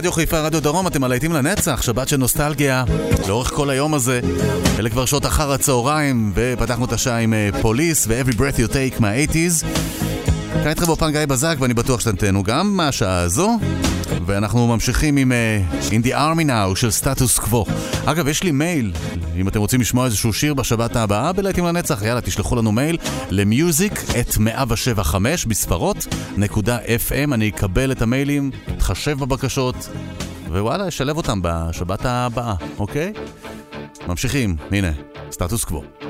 רדיו חיפה, רדיו דרום, אתם הלהיטים לנצח, שבת של נוסטלגיה, לאורך כל היום הזה. אלה כבר שעות אחר הצהריים, ופתחנו את השעה עם אה, פוליס ו-Every Breath You Take מה-80's. כאן איתכם באופן גיא בזק, ואני בטוח שאתם תהנו גם מהשעה הזו. ואנחנו ממשיכים עם אה, In the Army Now של סטטוס קוו. אגב, יש לי מייל אם אתם רוצים לשמוע איזשהו שיר בשבת הבאה בלהיטים לנצח, יאללה, תשלחו לנו מייל למיוזיק את 175 בספרות נקודה FM, אני אקבל את המיילים, אתחשב בבקשות, ווואלה, אשלב אותם בשבת הבאה, אוקיי? ממשיכים, הנה, סטטוס קוו.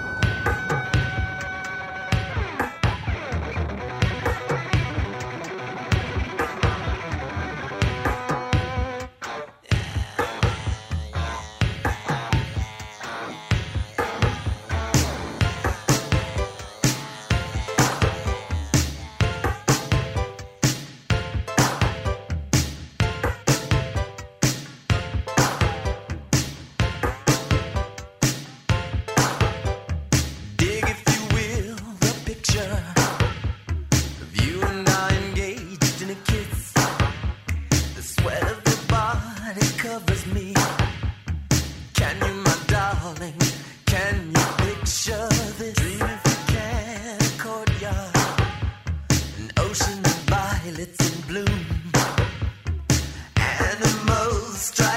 Strike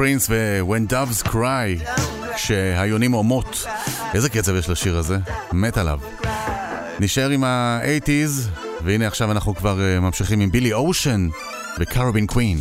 פרינס ו-When Doves Cry, כשהיונים הומות. איזה קצב יש לשיר הזה? מת עליו. נשאר עם ה-80's, והנה עכשיו אנחנו כבר אה, ממשיכים עם בילי אושן וקרובין קווין.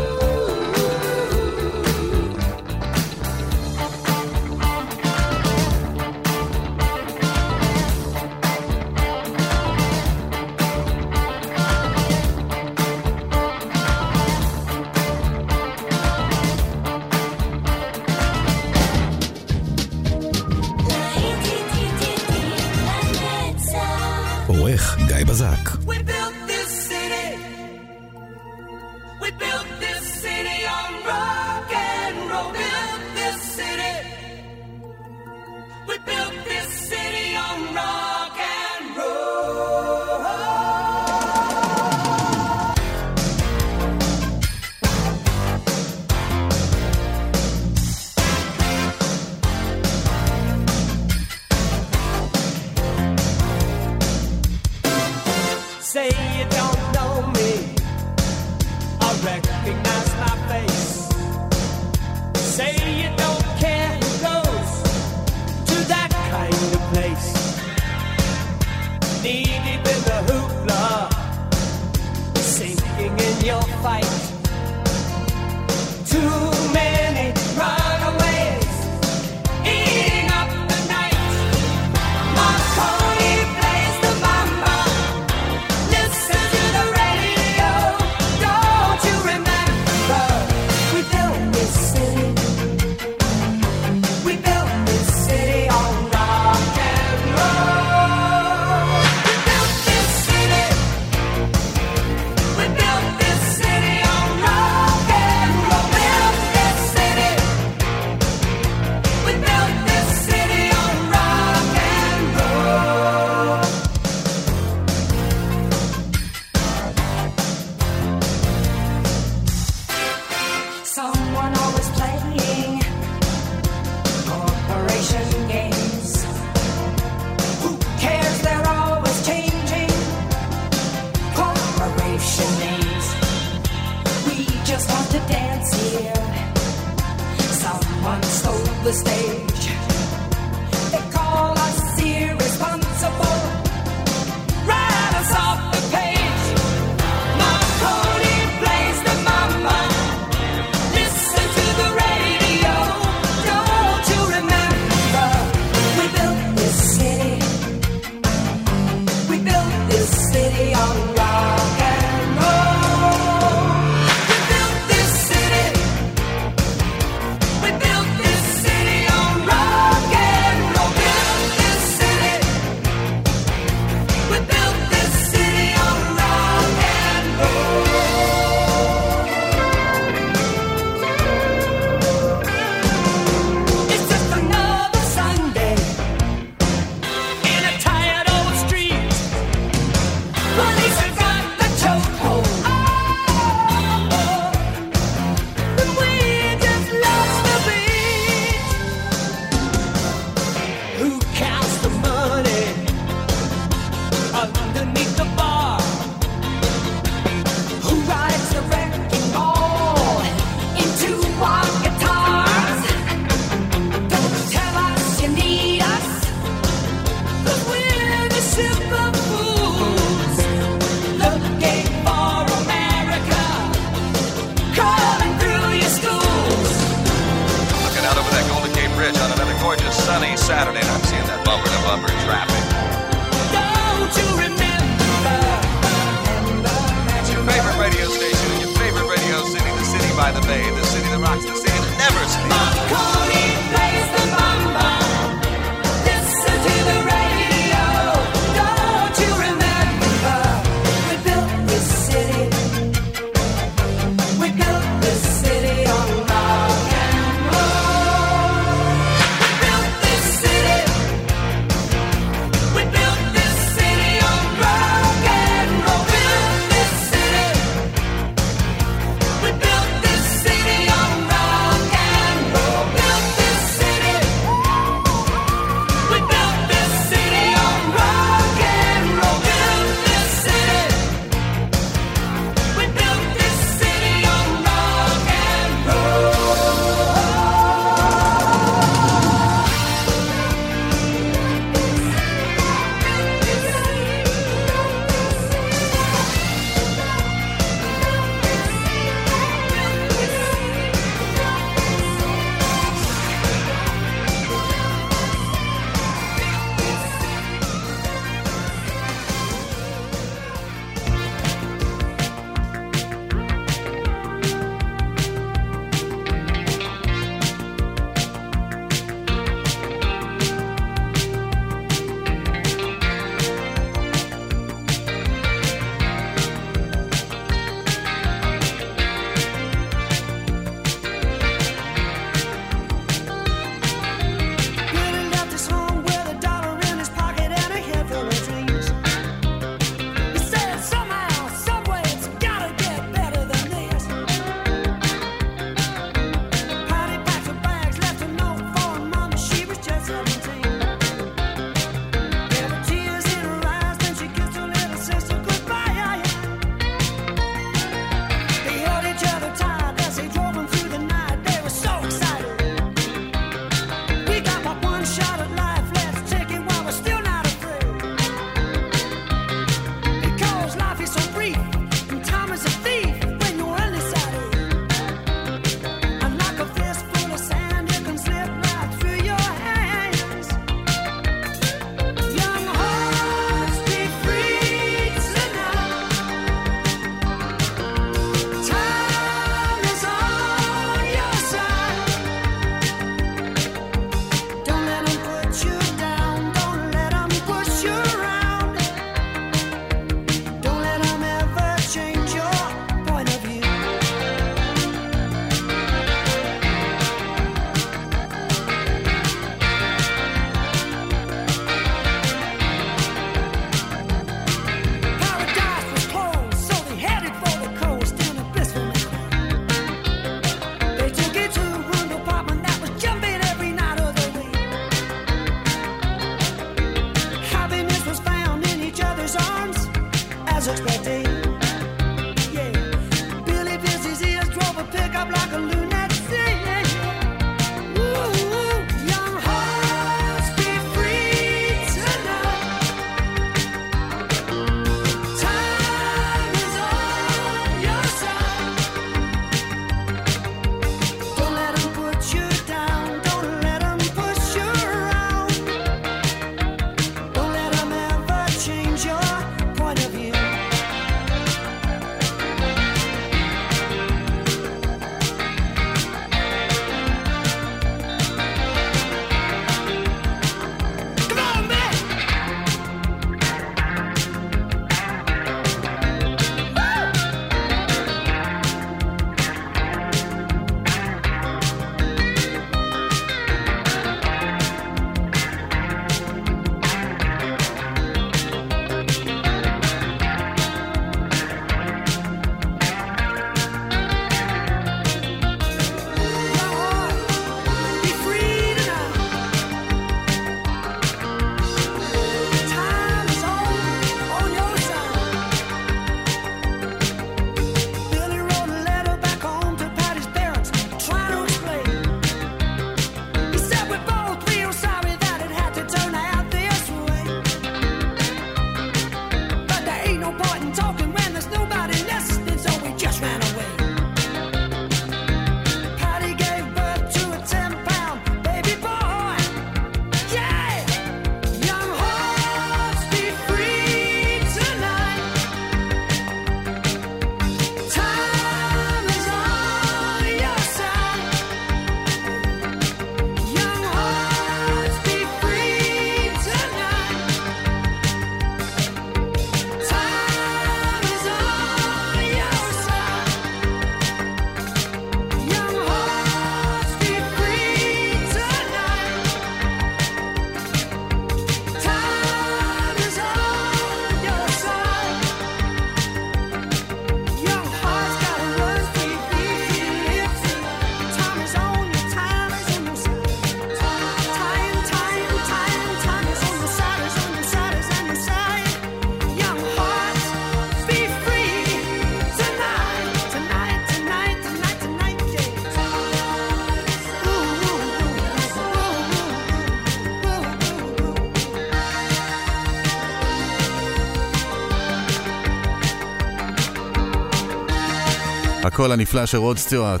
הקול הנפלא של רוד סטיוארט.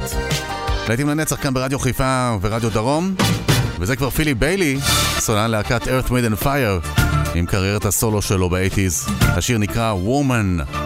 להיטים לנצח כאן ברדיו חיפה ורדיו דרום, וזה כבר פיליפ ביילי, סולן להקת Earth Wind and Fire, עם קריירת הסולו שלו באייטיז. השיר נקרא Woman.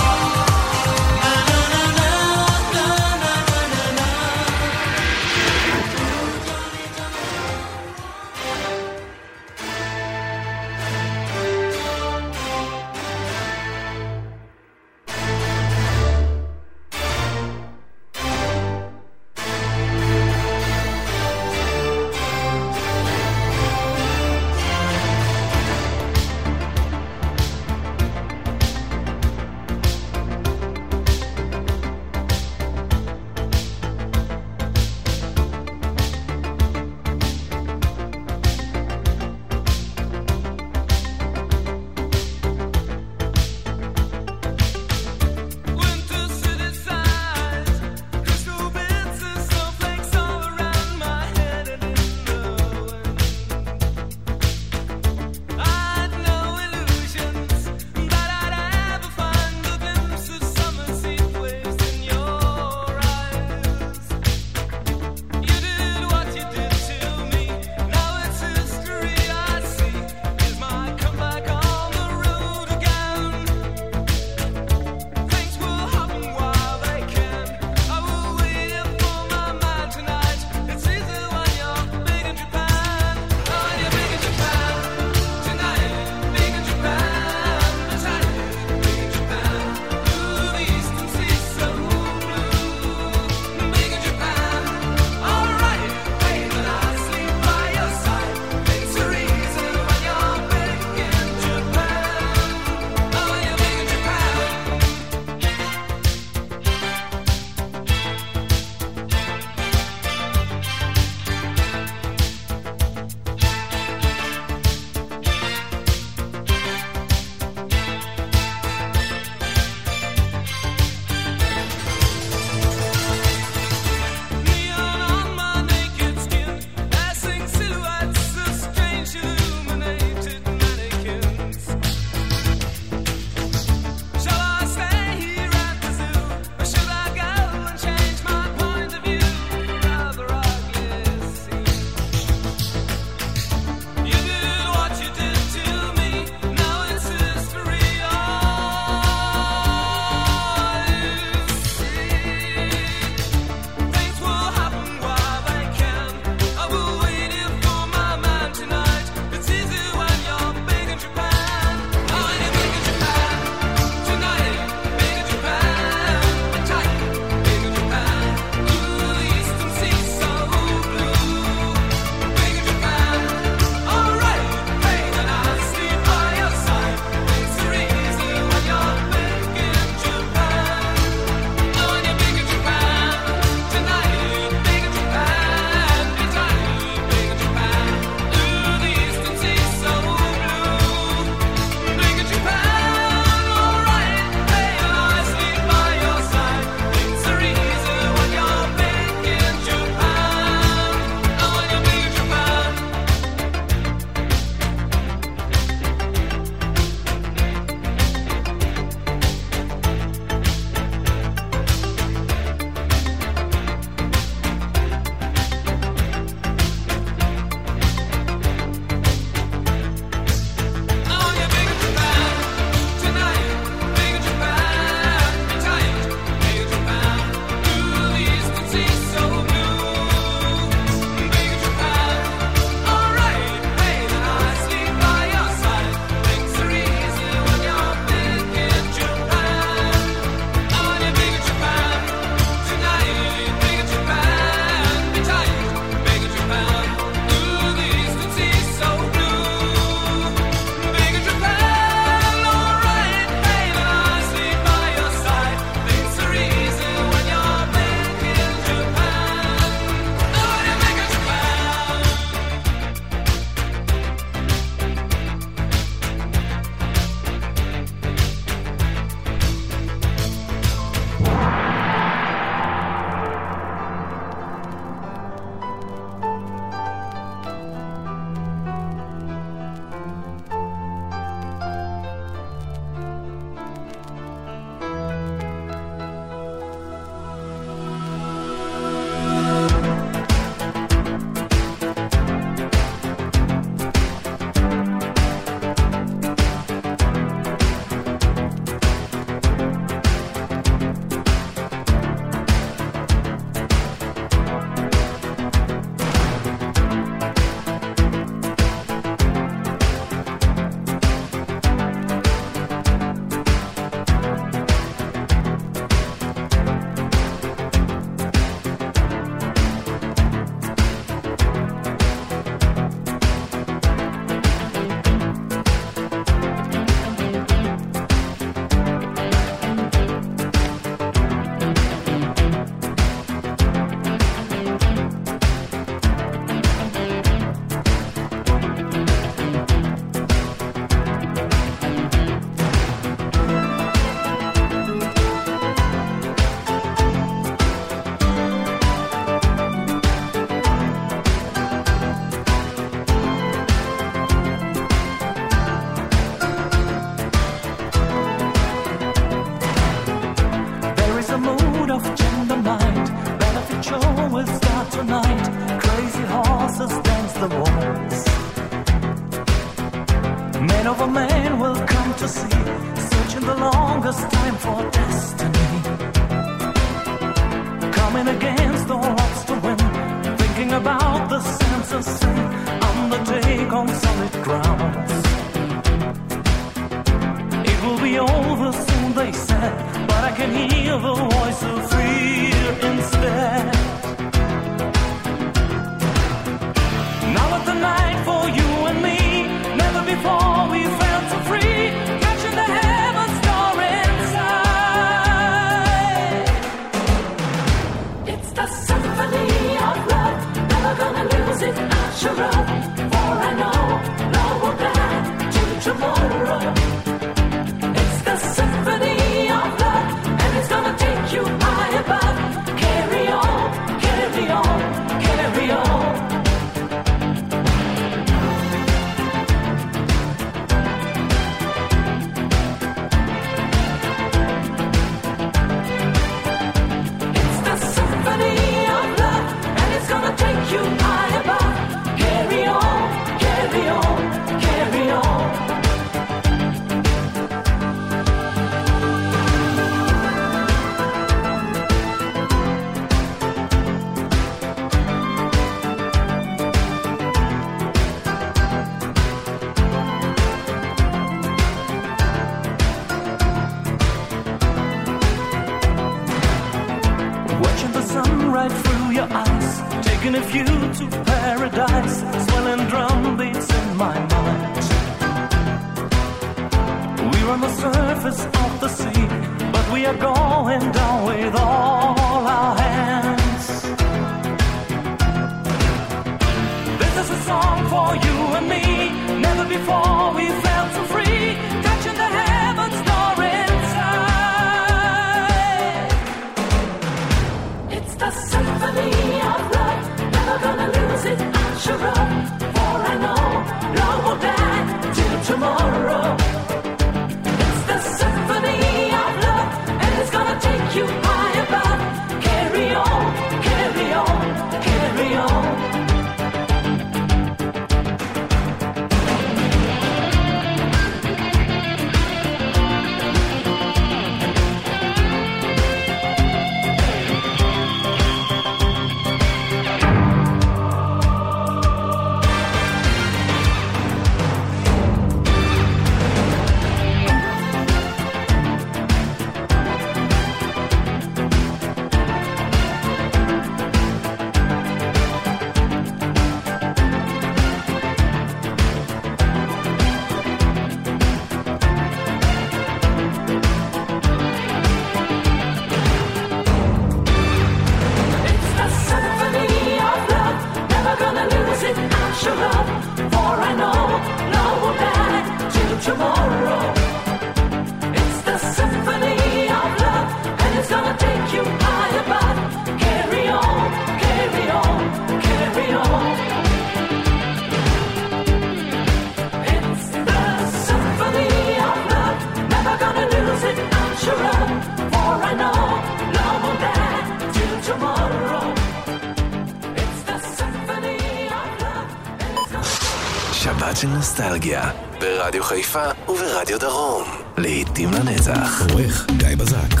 חיפה וברדיו דרום. להיטים לנצח. עורך גיא בזק.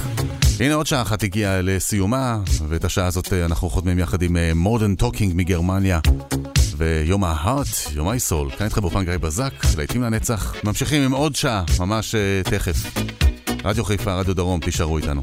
הנה עוד שעה אחת הגיעה לסיומה, ואת השעה הזאת אנחנו חותמים יחד עם אה, Modern Talking מגרמניה. You're My Heart, You're My Soul. כאן איתכם באולפן גיא בזק, להיטים לנצח. ממשיכים עם עוד שעה, ממש אה, תכף. רדיו חיפה, רדיו דרום, תישארו איתנו.